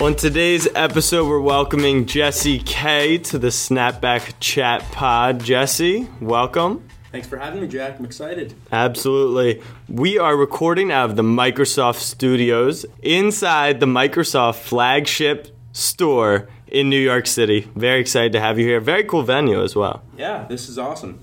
On today's episode, we're welcoming Jesse K to the Snapback Chat Pod. Jesse, welcome. Thanks for having me, Jack. I'm excited. Absolutely. We are recording out of the Microsoft studios inside the Microsoft flagship store in New York City. Very excited to have you here. Very cool venue as well. Yeah, this is awesome.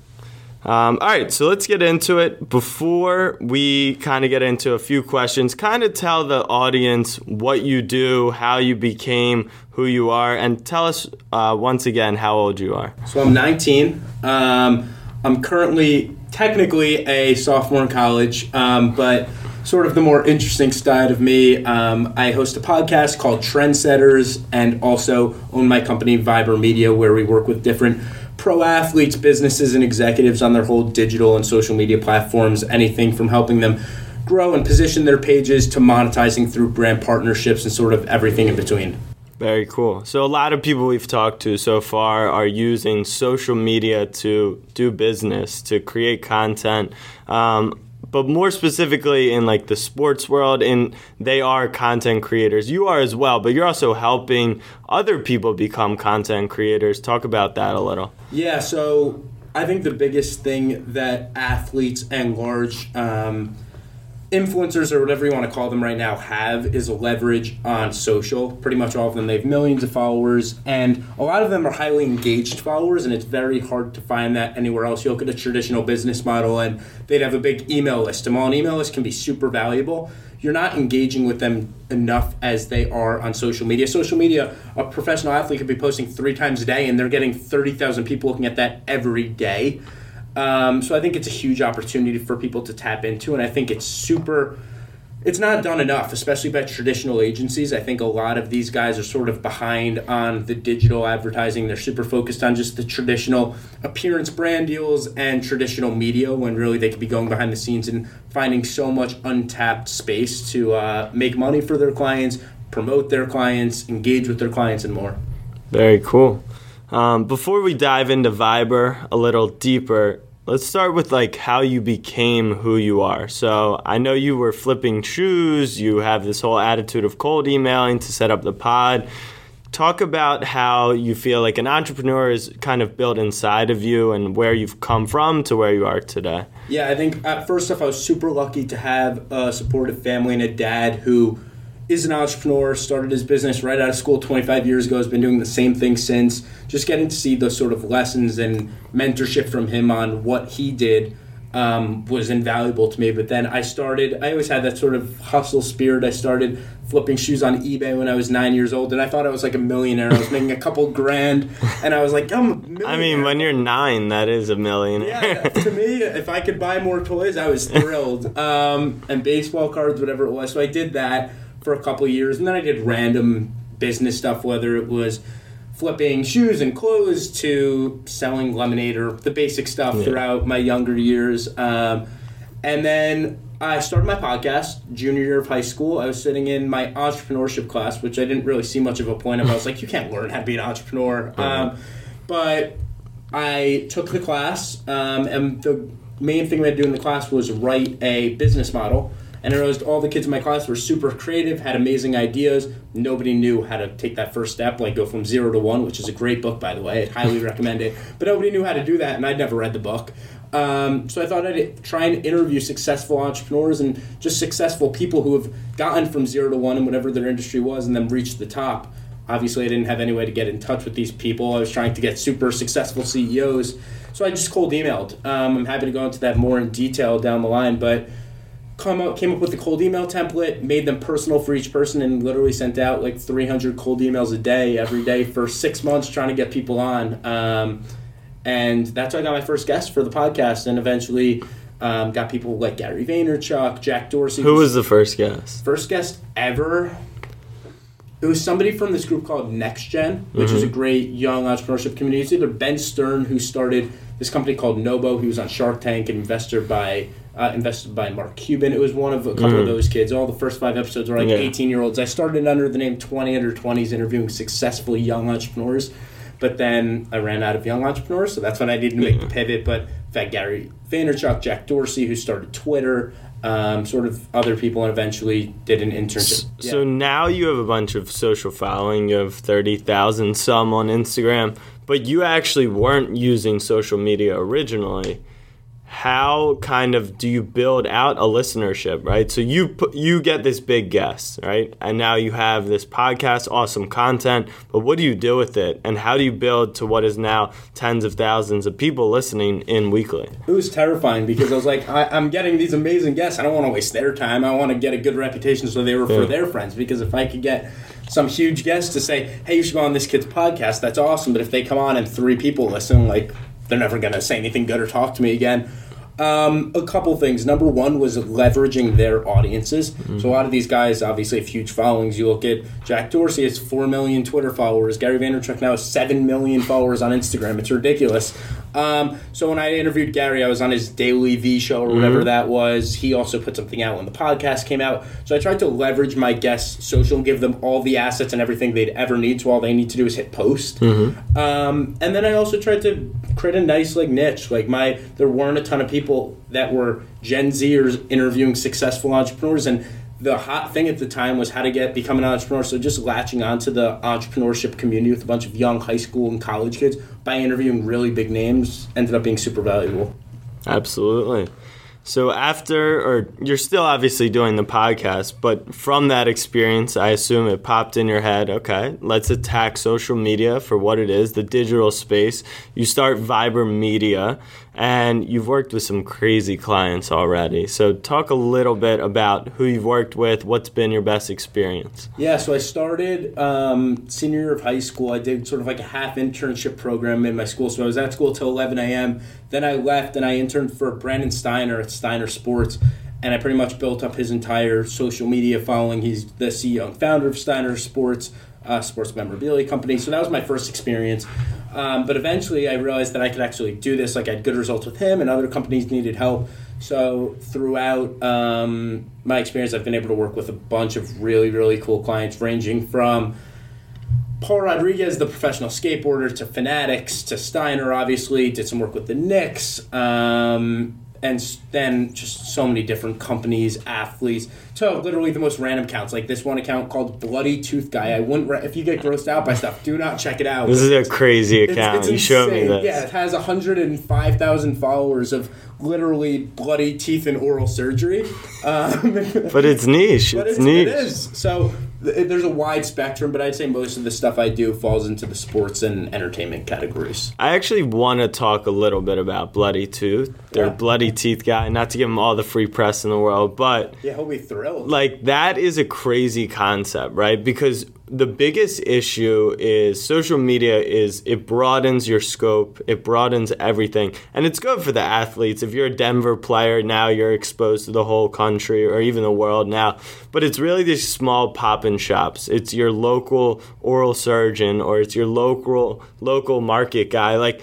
Um, all right, so let's get into it. Before we kind of get into a few questions, kind of tell the audience what you do, how you became who you are, and tell us uh, once again how old you are. So I'm 19. Um, I'm currently technically a sophomore in college, um, but sort of the more interesting side of me, um, I host a podcast called Trendsetters and also own my company, Viber Media, where we work with different pro athletes, businesses, and executives on their whole digital and social media platforms, anything from helping them grow and position their pages to monetizing through brand partnerships and sort of everything in between. Very cool. So, a lot of people we've talked to so far are using social media to do business, to create content. Um, but more specifically in like the sports world and they are content creators. You are as well but you're also helping other people become content creators. Talk about that a little. Yeah so i think the biggest thing that athletes and large um, influencers or whatever you want to call them right now have is a leverage on social. Pretty much all of them, they have millions of followers, and a lot of them are highly engaged followers, and it's very hard to find that anywhere else. You look at a traditional business model, and they'd have a big email list, and while an email list can be super valuable, you're not engaging with them enough as they are on social media. Social media, a professional athlete could be posting three times a day, and they're getting 30,000 people looking at that every day. Um, so I think it's a huge opportunity for people to tap into, and I think it's super. It's not done enough, especially by traditional agencies. I think a lot of these guys are sort of behind on the digital advertising. They're super focused on just the traditional appearance brand deals and traditional media when really they could be going behind the scenes and finding so much untapped space to uh, make money for their clients, promote their clients, engage with their clients, and more. Very cool. Um, before we dive into Viber a little deeper, let's start with like how you became who you are. So I know you were flipping shoes. You have this whole attitude of cold emailing to set up the pod. Talk about how you feel like an entrepreneur is kind of built inside of you and where you've come from to where you are today. Yeah, I think at first off, I was super lucky to have a supportive family and a dad who is an entrepreneur, started his business right out of school 25 years ago, has been doing the same thing since. Just getting to see those sort of lessons and mentorship from him on what he did um, was invaluable to me. But then I started, I always had that sort of hustle spirit. I started flipping shoes on eBay when I was nine years old, and I thought I was like a millionaire. I was making a couple grand, and I was like, I'm I mean, when you're nine, that is a millionaire. yeah, to me, if I could buy more toys, I was thrilled. Um, and baseball cards, whatever it was. So I did that for a couple of years, and then I did random business stuff, whether it was flipping shoes and clothes to selling lemonade or the basic stuff yeah. throughout my younger years. Um, and then I started my podcast junior year of high school. I was sitting in my entrepreneurship class, which I didn't really see much of a point of. I was like, you can't learn how to be an entrepreneur. Um, but I took the class, um, and the main thing we had to do in the class was write a business model and I realized all the kids in my class were super creative, had amazing ideas. Nobody knew how to take that first step, like go from zero to one, which is a great book, by the way. I highly recommend it. But nobody knew how to do that, and I'd never read the book. Um, so I thought I'd try and interview successful entrepreneurs and just successful people who have gotten from zero to one in whatever their industry was and then reached the top. Obviously, I didn't have any way to get in touch with these people. I was trying to get super successful CEOs. So I just cold emailed. Um, I'm happy to go into that more in detail down the line, but come up came up with the cold email template, made them personal for each person, and literally sent out like 300 cold emails a day every day for six months trying to get people on. Um, and that's how I got my first guest for the podcast, and eventually um, got people like Gary Vaynerchuk, Jack Dorsey. Who was the first guest? First guest ever. It was somebody from this group called NextGen, which mm-hmm. is a great young entrepreneurship community. It's either Ben Stern, who started this company called Nobo, he was on Shark Tank, and investor by uh, invested by Mark Cuban. It was one of a couple mm. of those kids. All the first five episodes were like 18 year olds. I started under the name 20 under 20s, interviewing successful young entrepreneurs. But then I ran out of young entrepreneurs, so that's when I needed to make the pivot. But in fact, Gary Vaynerchuk, Jack Dorsey, who started Twitter, um, sort of other people, and eventually did an internship. Yeah. So now you have a bunch of social following. You have 30,000 some on Instagram, but you actually weren't using social media originally. How kind of do you build out a listenership, right? So you you get this big guest, right? And now you have this podcast, awesome content, but what do you do with it? And how do you build to what is now tens of thousands of people listening in weekly? It was terrifying because I was like, I, I'm getting these amazing guests. I don't want to waste their time. I want to get a good reputation so they refer Yeah. their friends. Because if I could get some huge guest to say, hey, you should go on this kid's podcast, that's awesome. But if they come on and three people listen, like, they're never going to say anything good or talk to me again. Um, a couple things. Number one was leveraging their audiences. So a lot of these guys obviously have huge followings. You look at Jack Dorsey has four million Twitter followers. Gary Vaynerchuk now has seven million followers on Instagram. It's ridiculous. Um, so when I interviewed Gary, I was on his DailyVee show or whatever that was. He also put something out when the podcast came out. So I tried to leverage my guests' social, and give them all the assets and everything they'd ever need. So all they need to do is hit post. Um, and then I also tried to create a nice like niche. Like my, there weren't a ton of people that were Gen Zers interviewing successful entrepreneurs, and the hot thing at the time was how to get become an entrepreneur. So just latching onto the entrepreneurship community with a bunch of young high school and college kids by interviewing really big names ended up being super valuable. Absolutely. So after, or you're still obviously doing the podcast, but from that experience, I assume it popped in your head. Okay, let's attack social media for what it is, the digital space. You start Viber Media, and you've worked with some crazy clients already. So talk a little bit about who you've worked with. What's been your best experience? Yeah, so I started um, senior year of high school. I did sort of like a half internship program in my school. So I was at school till 11 a.m. Then I left and I interned for Brandon Steiner at Steiner Sports. And I pretty much built up his entire social media following. He's the CEO and founder of Steiner Sports, uh, sports memorabilia company. So that was my first experience. Um, but eventually I realized that I could actually do this. Like I had good results with him, and other companies needed help. So throughout um, my experience, I've been able to work with a bunch of really, really cool clients, ranging from Paul Rodriguez, the professional skateboarder, to Fanatics, to Steiner, obviously, did some work with the Knicks, um, and then just so many different companies, athletes, to literally the most random accounts, like this one account called Bloody Tooth Guy. I wouldn't, re- if you get grossed out by stuff, do not check it out. This is a crazy account. it's you showed me this. Yeah, it has 105,000 followers of literally bloody teeth and oral surgery. Um, But it's niche. but it's it's, niche. it is. So there's a wide spectrum, but I'd say most of the stuff I do falls into the sports and entertainment categories. I actually want to talk a little bit about Bloody Tooth. Their Yeah. Bloody Teeth guy. Not to give him all the free press in the world, but Yeah, he'll be thrilled. like that is a crazy concept, right? Because the biggest issue is social media is it broadens your scope, it broadens everything, and it's good for the athletes. If you're a Denver player now, you're exposed to the whole country or even the world now. But it's really these small shops. It's your local oral surgeon or it's your local local market guy. Like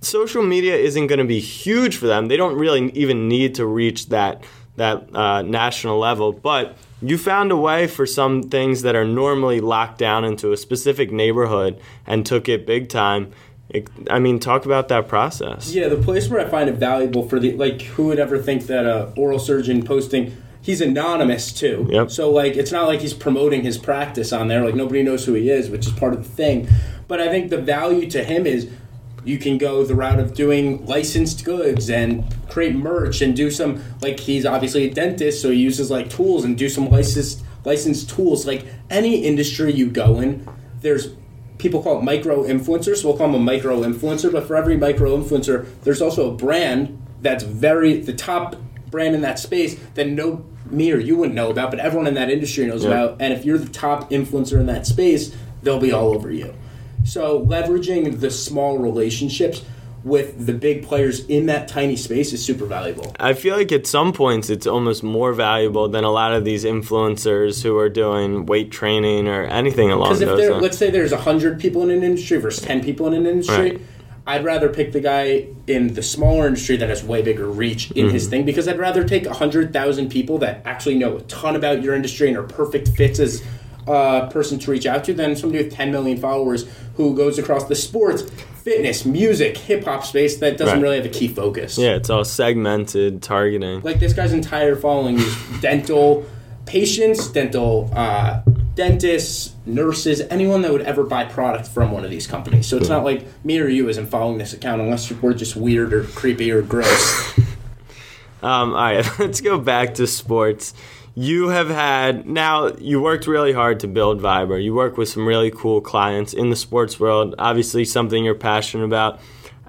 social media isn't going to be huge for them. They don't really even need to reach that that uh, national level, but you found a way for some things that are normally locked down into a specific neighborhood and took it big time. It, I mean, talk about that process. yeah, the place where I find it valuable for the like, who would ever think that a oral surgeon posting? He's anonymous too. Yep. So like, it's not like he's promoting his practice on there. Like nobody knows who he is, which is part of the thing. But I think the value to him is you can go the route of doing licensed goods and create merch and do some like he's obviously a dentist so he uses like tools and do some licensed licensed tools like any industry you go in there's people call it micro influencers so we'll call them a micro influencer but for every micro influencer there's also a brand that's very the top brand in that space that no me or you wouldn't know about but everyone in that industry knows Yeah. about and if you're the top influencer in that space they'll be all over you so leveraging the small relationships with the big players in that tiny space is super valuable. I feel like at some points it's almost more valuable than a lot of these influencers who are doing weight training or anything along Because if those there, lines. let's say there's hundred people in an industry versus ten people in an industry, Right. I'd rather pick the guy in the smaller industry that has way bigger reach in Mm-hmm. his thing because I'd rather take hundred thousand people that actually know a ton about your industry and are perfect fits as a person to reach out to than somebody with 10 million followers who goes across the sports, fitness, music, hip hop space that doesn't Right. really have a key focus. Yeah, it's all segmented targeting. Like this guy's entire following is dental patients, dental uh, dentists, nurses, anyone that would ever buy product from one of these companies. So it's not like me or you isn't following this account unless we're just weird or creepy or gross. Um, all right, let's go back to sports. You have had now. You worked really hard to build Viber. You work with some really cool clients in the sports world. Obviously, something you're passionate about.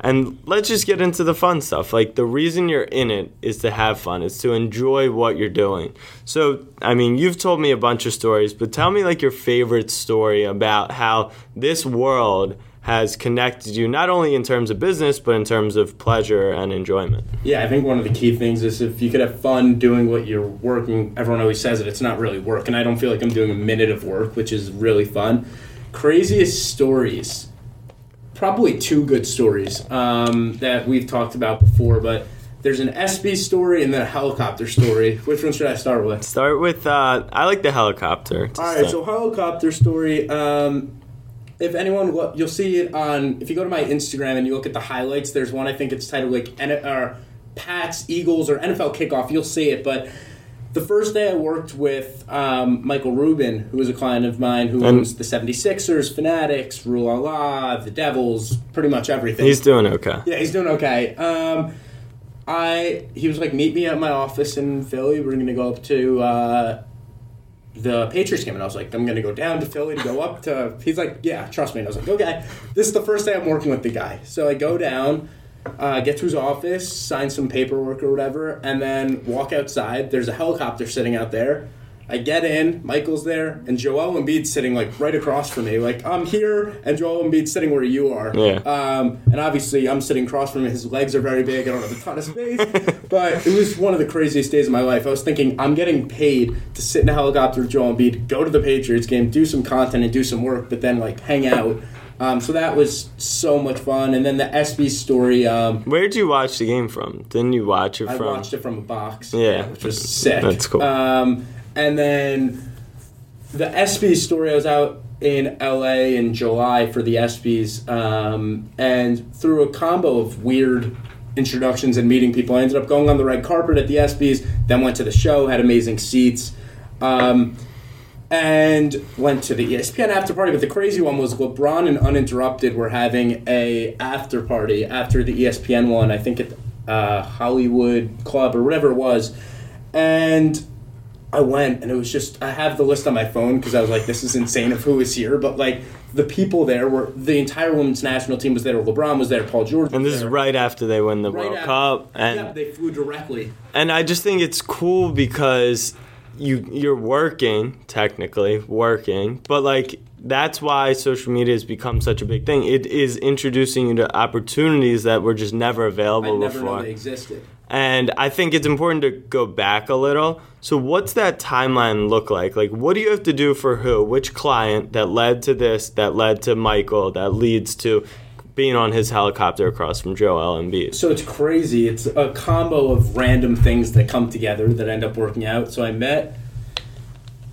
And let's just get into the fun stuff. Like the reason you're in it is to have fun. It's to enjoy what you're doing. So, I mean, you've told me a bunch of stories, but tell me like your favorite story about how this world has connected you not only in terms of business but in terms of pleasure and enjoyment. Yeah, I think one of the key things is if you could have fun doing what you're working, everyone always says it, it's not really work. And I don't feel like I'm doing a minute of work, which is really fun. Craziest stories. Probably two good stories um, that we've talked about before, but there's an SB story and then a helicopter story. Which one should I start with? Start with uh, I like the helicopter. All right, start. so helicopter story. Um, if anyone, you'll see it on. If you go to my Instagram and you look at the highlights, there's one I think it's titled like N- or Pats, Eagles, or NFL kickoff. You'll see it, but. The first day I worked with um, Michael Rubin, who was a client of mine who owns the 76ers, Fanatics, Rue La La, the Devils, pretty much everything. He's doing okay. Yeah, he's doing okay. Um, I he was like, meet me at my office in Philly. We're gonna go up to uh, the Patriots game, and I was like, I'm gonna go down to Philly to go up to. He's like, yeah, trust me. And I was like, okay. This is the first day I'm working with the guy, so I go down. Uh, get to his office, sign some paperwork or whatever, and then walk outside. There's a helicopter sitting out there. I get in, Michael's there, and Joel Embiid's sitting like right across from me. Like I'm here, and Joel Embiid's sitting where you are. Yeah. Um, and obviously, I'm sitting across from him. His legs are very big. I don't have a ton of space. but it was one of the craziest days of my life. I was thinking, I'm getting paid to sit in a helicopter with Joel Embiid, go to the Patriots game, do some content and do some work, but then like hang out. Um, so that was so much fun. And then the SB story, um, Where'd you watch the game from? Didn't you watch it I from? watched it from a box. Yeah. which was sick. That's cool. Um, and then the ESPYs story, I was out in LA in July for the ESPYs, um, and through a combo of weird introductions and meeting people, I ended up going on the red carpet at the ESPYs, then went to the show, had amazing seats. Um, and went to the ESPN after party. But the crazy one was LeBron and Uninterrupted were having a after party after the ESPN one. I think at uh, Hollywood Club or whatever it was, and I went and it was just I have the list on my phone because I was like, this is insane of who was here. But like the people there were the entire women's national team was there. LeBron was there. Paul George. and this is right after they win the Right World after- Cup, and yeah, they flew directly. and I just think it's cool because you you're working technically working, but like that's why social media has become such a big thing. It is introducing you to opportunities that were just never I available never before. they existed. And I think it's important to go back a little. So, what's that timeline look like? Like, what do you have to do for who? Which client that led to this, that led to Michael, that leads to being on his helicopter across from Joel Embiid? So it's crazy. It's a combo of random things that come together that end up working out. So I met,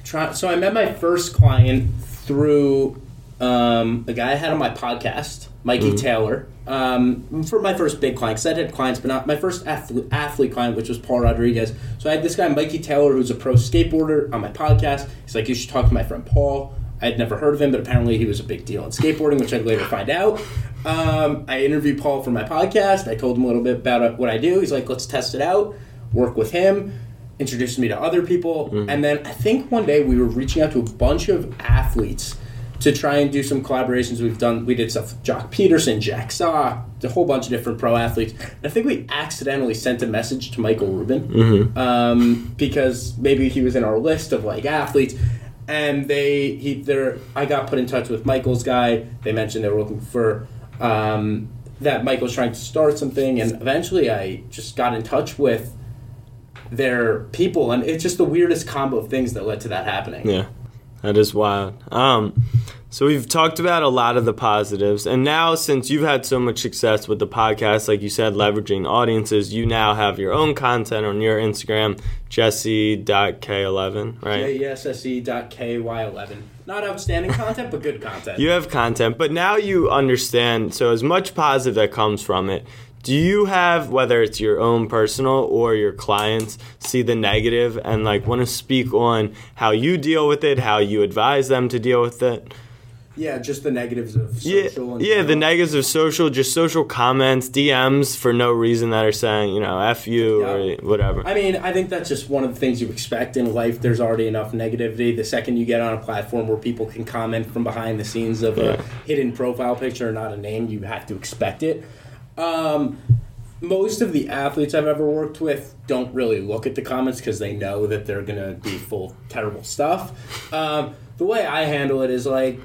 try, so I met my first client through um, a guy I had on my podcast, Mikey Taylor. Um, for my first big client, because I had clients, but not my first athlete, athlete client, which was Paul Rodriguez. So I had this guy, Mikey Taylor, who's a pro skateboarder, on my podcast. He's like, you should talk to my friend Paul. I had never heard of him, but apparently he was a big deal in skateboarding, which I'd later find out. Um, I interviewed Paul for my podcast. I told him a little bit about what I do. He's like, let's test it out, work with him, introduced me to other people. And then I think one day we were reaching out to a bunch of athletes to try and do some collaborations. We've done, we did stuff with Joc Pederson, Jack Sock, a whole bunch of different pro athletes. And I think we accidentally sent a message to Michael Rubin um, because maybe he was in our list of like athletes. And they, he, there, I got put in touch with Michael's guy. They mentioned they were looking for um, that Michael was trying to start something, and eventually I just got in touch with their people, and it's just the weirdest combo of things that led to that happening. Yeah, that is wild. Um, so we've talked about a lot of the positives, and now since you've had so much success with the podcast, like you said, leveraging audiences, you now have your own content on your Instagram, jesse.k11, right? JESSE.KY11. Not outstanding content, but good content. You have content, but now you understand. So, as much positive that comes from it, do you have, whether it's your own personal or your clients, see the negative and like want to speak on how you deal with it, how you advise them to deal with it? Yeah, just the negatives of Yeah, social. yeah, the negatives of social, just social comments, DMs for no reason that are saying, you know, F you Yeah. or whatever. I mean, I think that's just one of the things you expect in life. There's already enough negativity. The second you get on a platform where people can comment from behind the scenes of Yeah. a hidden profile picture, or not a name, you have to expect it. Um, most of the athletes I've ever worked with don't really look at the comments because they know that they're going to be full of terrible stuff. Um, the way I handle it is like,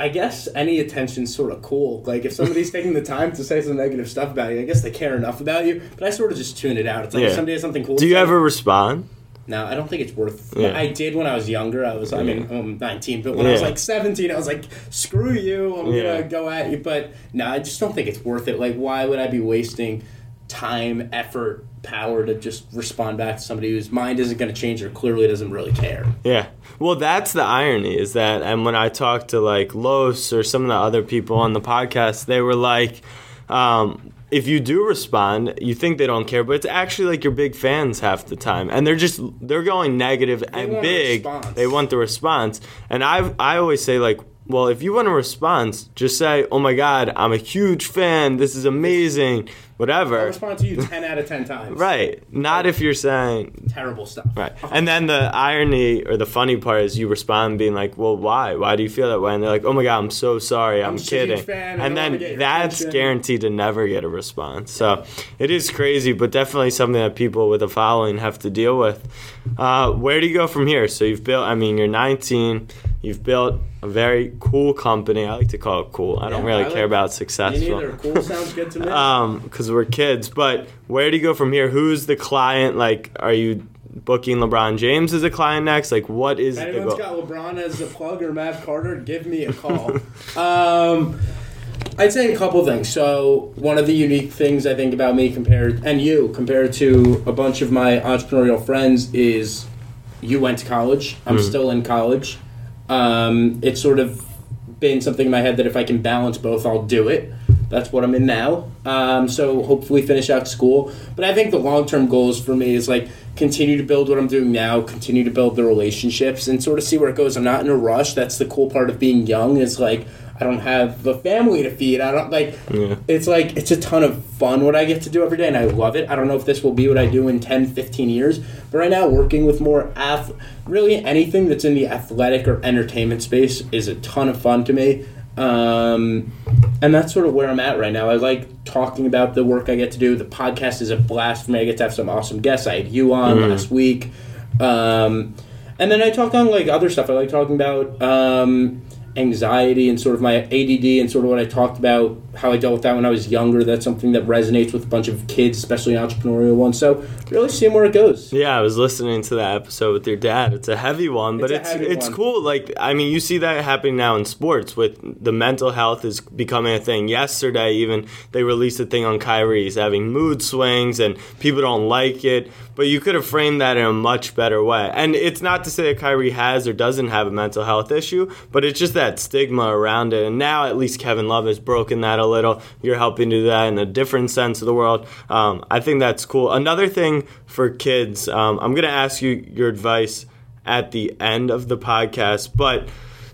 I guess any attention's sort of cool. Like if somebody's taking the time to say some negative stuff about you, I guess they care enough about you. But I sort of just tune it out. It's like Yeah. if somebody has something cool. Do you say- ever respond? No, I don't think it's worth. Yeah. I did when I was younger. I was. I mean, I'm um, 19, but when I was like 17, I was like, "Screw you! I'm Yeah. gonna go at you." But no, I just don't think it's worth it. Like, why would I be wasting time, effort, power to just respond back to somebody whose mind isn't going to change or clearly doesn't really care? Yeah. Well, that's the irony is that, and when I talked to like Los or some of the other people on the podcast, they were like, um, if you do respond, you think they don't care, but it's actually like your big fans half the time, and they're just they're going negative and want a big. They want the response, and I I always say like. Well, if you want a response, just say, "Oh my God, I'm a huge fan. This is amazing." Whatever. I'll respond to you 10 out of 10 times. Right. Not if you're saying, Terrible stuff. Right. And then the irony or the funny part is you respond being like, well, why? Why do you feel that way? And they're like, oh my God, I'm so sorry. I'm, I'm kidding. fan. And then that's attention. guaranteed to never get a response. So it is crazy, but definitely something that people with a following have to deal with. Uh, where do you go from here? So you've built, I mean, you're 19, you've built a very cool company. I like to call it cool. I don't really I like- care about Me successful neither. Cool sounds good to me. um because we're kids but where do you go from here who's the client like are you booking lebron james as a client next like what is If anyone's got LeBron as a plug or Matt Carter, give me a call. um, I'd say a couple things. So one of the unique things I think about me compared and you compared to a bunch of my entrepreneurial friends is you went to college. I'm still in college. Um, it's sort of been something in my head that if I can balance both, I'll do it. That's what I'm in now. Um, so hopefully finish out school. But I think the long term goals for me is like continue to build what I'm doing now, continue to build the relationships, and sort of see where it goes. I'm not in a rush. That's the cool part of being young. Is like I don't have the family to feed. I don't like. Yeah. It's like it's a ton of fun what I get to do every day, and I love it. I don't know if this will be what I do in 10, 15 years, but right now working with more ath, really anything that's in the athletic or entertainment space is a ton of fun to me. Um, and that's sort of where I'm at right now. I like talking about the work I get to do. The podcast is a blast for me. I get to have some awesome guests. I had you on last week. Um, and then I talk on like other stuff. I like talking about um, anxiety and sort of my ADD and sort of what I talked about, how I dealt with that when I was younger. That's something that resonates with a bunch of kids, especially entrepreneurial ones. So really seeing where it goes. yeah i was listening to that episode with your dad it's a heavy one but It's it's it's one. cool like i mean you see that happening now in sports with the mental health is becoming a thing yesterday even they released a thing on Kyrie he's having mood swings and people don't like it but you could have framed that in a much better way. And it's not to say that Kyrie has or doesn't have a mental health issue but it's just that stigma around it. And now at least Kevin Love has broken that a little. You're helping do that in a different sense of the world. Um, I think that's cool. Another thing for kids um, I'm gonna ask you your advice at the end of the podcast but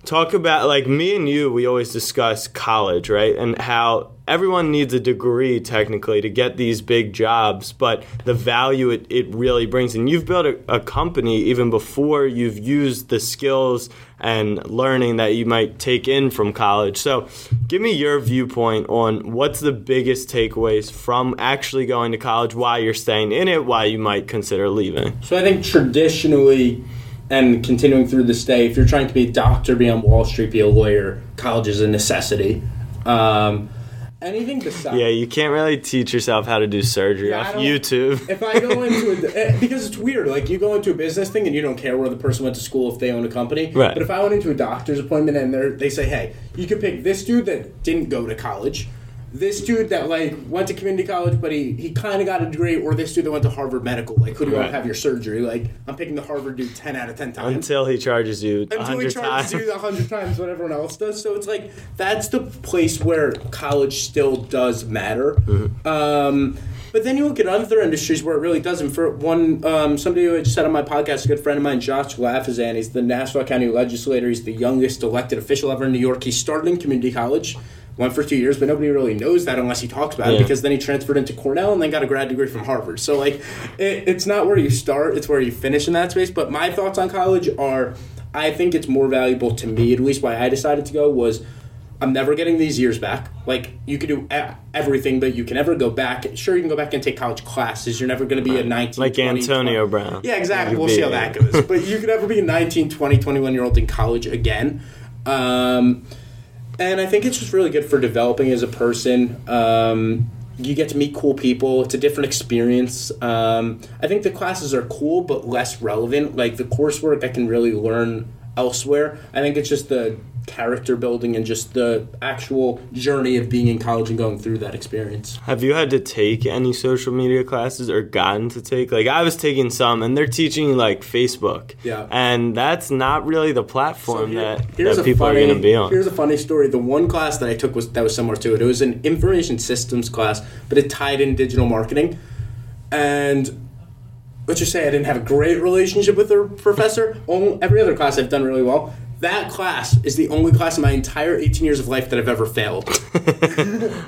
talk about like me and you we always discuss college right? And how everyone needs a degree technically to get these big jobs but the value it, it really brings. And you've built a, a company even before you've used the skills and learning that you might take in from college. So give me your viewpoint on what's the biggest takeaways from actually going to college why you're staying in it why you might consider leaving. So I think traditionally, and continuing through this day, if you're trying to be a doctor, be on Wall Street, be a lawyer, college is a necessity. Um, anything besides yeah you can't really teach yourself how to do surgery Yeah, off youtube if I go into a eh, because it's weird, like you go into a business thing and you don't care where the person went to school if they own a company. Right. But if I went into a doctor's appointment and they they say, hey, you could pick this dude that didn't go to college, this dude that like went to community college, but he, he kind of got a degree, or this dude that went to Harvard Medical. Like, who do you want to have your surgery? Like, I'm picking the Harvard dude ten out of ten times. Until he charges you Until he charges times. you a hundred times what everyone else does. So it's like that's the place where college still does matter. Mm-hmm. Um, but then you look at other industries where it really doesn't. For one, um, somebody who I just said on my podcast, a good friend of mine, Josh Lafazan, he's the Nassau County legislator. He's the youngest elected official ever in New York. He started in community college. Went for two years, but nobody really knows that unless he talks about it because then he transferred into Cornell and then got a grad degree from Harvard. So, like, it, it's not where you start, it's where you finish in that space. But my thoughts on college are I think it's more valuable to me, at least why I decided to go, was I'm never getting these years back. Like, you can do everything, but you can never go back. Sure, you can go back and take college classes. You're never going to be a 19, Like 20, Antonio 20. Brown. Yeah, exactly. You'd we'll see how that goes. but you could never be a 19, 20, 21 year old in college again. Um, and I think it's just really good for developing as a person. Um, you get to meet cool people. It's a different experience. Um, I think the classes are cool, but less relevant. Like the coursework, I can really learn elsewhere. I think it's just the character building and just the actual journey of being in college and going through that experience. Have you had to take any social media classes or gotten to take? Like I was taking some, and they're teaching like Facebook. Yeah. And that's not really the So platform here- that, that people funny, are going to be on. Here's a funny story. The one class that I took was that was similar to it. It was an information systems class, but it tied in digital marketing. And let's just say I didn't have a great relationship with the professor. Only, every other class I've done really well. That class is the only class in my entire 18 years of life that I've ever failed.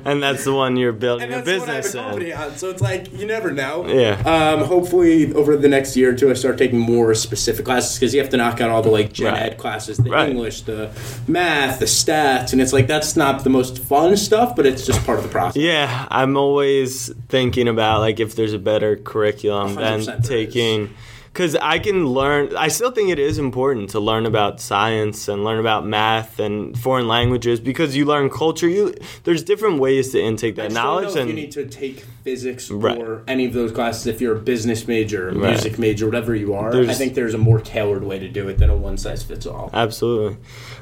and that's the one you're building a that's what I have a business on. So it's like you never know. Yeah. Um, hopefully, over the next year or two, I start taking more specific classes because you have to knock out all the like gen Right. ed classes, the Right. English, the math, the stats, and it's like that's not the most fun stuff, but it's just part of the process. Yeah, I'm always thinking about like if there's a better curriculum than 100% there is. Because I can learn. I still think it is important to learn about science and learn about math and foreign languages because you learn culture. You there's different ways to intake that knowledge and you need to take physics Right. or any of those classes if you're a business major, Right. music major, whatever you are. I think there's a more tailored way to do it than a one size fits all. Absolutely.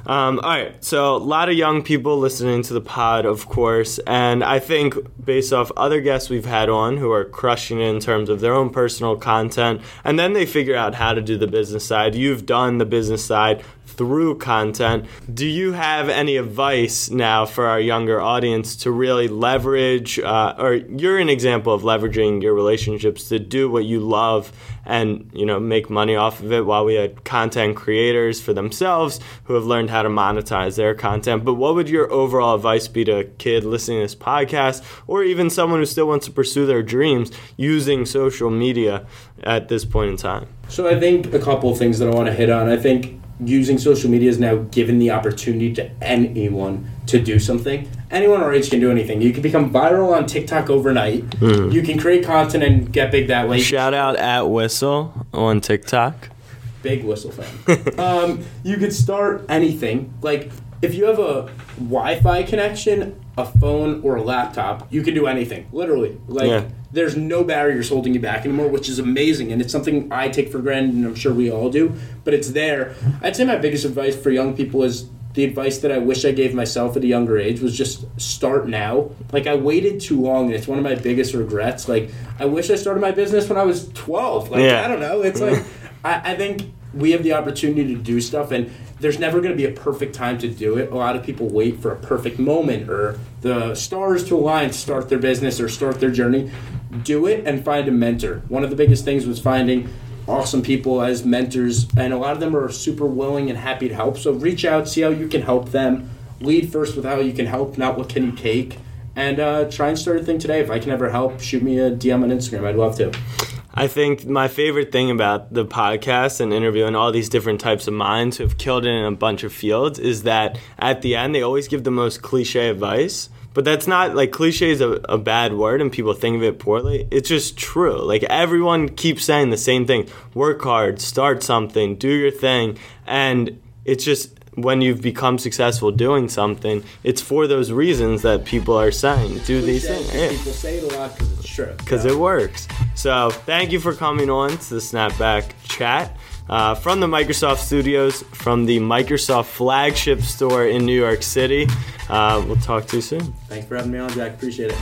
Um, all right. So, a lot of young people listening to the pod, of course. And I think, based off other guests we've had on who are crushing it in terms of their own personal content, and then they figure out how to do the business side. You've done the business side through content. Do you have any advice now for our younger audience to really leverage, uh, or you're an example of leveraging your relationships to do what you love and you know make money off of it while we had content creators for themselves who have learned how to monetize their content but what would your overall advice be to a kid listening to this podcast or even someone who still wants to pursue their dreams using social media at this point in time So I think a couple of things that I want to hit on. I think using social media is now given the opportunity to anyone to do something. Anyone our age can do anything. You can become viral on TikTok overnight. You can create content and get big that way. shout out at whistle on tiktok Big whistle fan. um, you could start anything. Like if you have a Wi-Fi connection, a phone, or a laptop, you can do anything. Literally, like Yeah. there's no barriers holding you back anymore, which is amazing. And it's something I take for granted, and I'm sure we all do. But it's there. I'd say my biggest advice for young people is the advice that I wish I gave myself at a younger age was just start now. Like I waited too long, and it's one of my biggest regrets. Like I wish I started my business when I was 12. Like Yeah. I don't know. It's like I, I think we have the opportunity to do stuff, and there's never going to be a perfect time to do it. A lot of people wait for a perfect moment or the stars to align to start their business or start their journey. Do it and find a mentor. One of the biggest things was finding awesome people as mentors, and a lot of them are super willing and happy to help. So reach out, see how you can help them. Lead first with how you can help, not what can you take. And uh, try and start a thing today. If I can ever help, shoot me a DM on Instagram. I'd love to. I think my favorite thing about the podcast and interviewing all these different types of minds who have killed it in a bunch of fields is that at the end they always give the most cliche advice. But that's not like cliche is a, a bad word and people think of it poorly. It's just true. Like everyone keeps saying the same thing work hard, start something, do your thing. And it's just when you've become successful doing something, it's for those reasons that people are saying do these things. Yeah People say it a lot because it's true. because it works. So thank you for coming on to the Snapback chat. uh, from the Microsoft studios, from the Microsoft flagship store in New York City. Uh, we'll talk to you soon. Thanks for having me on, Jack. Appreciate it.